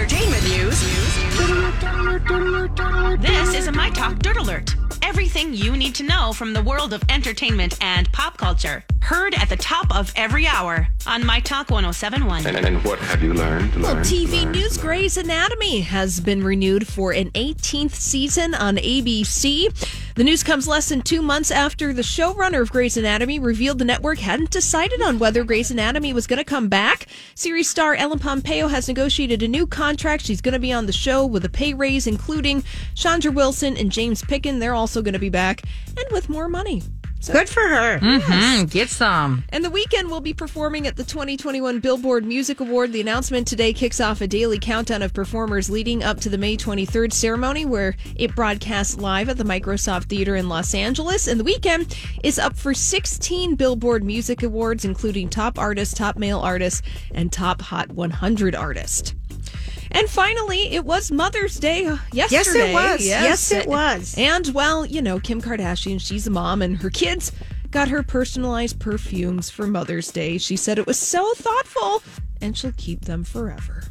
entertainment news, This is a My Talk Dirt Alert. Everything you need to know from the world of entertainment and pop culture. Heard at the top of every hour on My Talk 1071. And, and what have you learned? Well, learned, TV learned, news learned? Grey's Anatomy has been renewed for an 18th season on ABC. The news comes less than two months after the showrunner of Grey's Anatomy revealed the network hadn't decided on whether Grey's Anatomy was going to come back. Series star Ellen Pompeo has negotiated a new contract. She's going to be on the show with a pay raise, including Chandra Wilson and James Pickens. They're also going to be back and with more money. So Good for her. Mm, get some. and the Weeknd will be performing at the 2021 Billboard Music Award. The announcement today kicks off a daily countdown of performers leading up to the May 23rd ceremony, where it broadcasts live at the Microsoft Theater in Los Angeles. And the Weeknd is up for 16 Billboard Music Awards, including Top Artist, Top Male Artist, and Top Hot 100 Artist. And finally, it was Mother's Day yesterday. Yes, it was. Yes, it was. And well, you know, Kim Kardashian, she's a mom, and her kids got her personalized perfumes for Mother's Day. She said it was so thoughtful, and she'll keep them forever,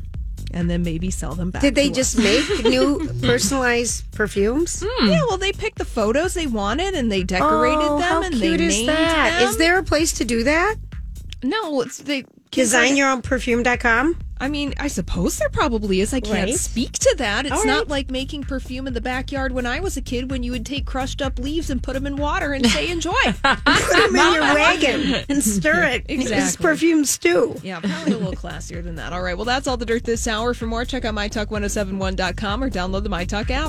and then maybe sell them back. Did they just us. make new personalized perfumes? Hmm. Yeah, well, they picked the photos they wanted, and they decorated oh, them, how and cute they is named that? them. Is there a place to do that? no? It's they Design your own perfume.com? I mean, I suppose there probably is. I can't Right. speak to that. It's All not right. like making perfume in the backyard when I was a kid when you would take crushed up leaves and put them in water and say enjoy. Put them in your wagon and stir it. It's Exactly. perfume stew. yeah, probably a little classier than that. All right, well, that's all the dirt this hour. For more, check out mytalk1071.com or download the MyTalk app.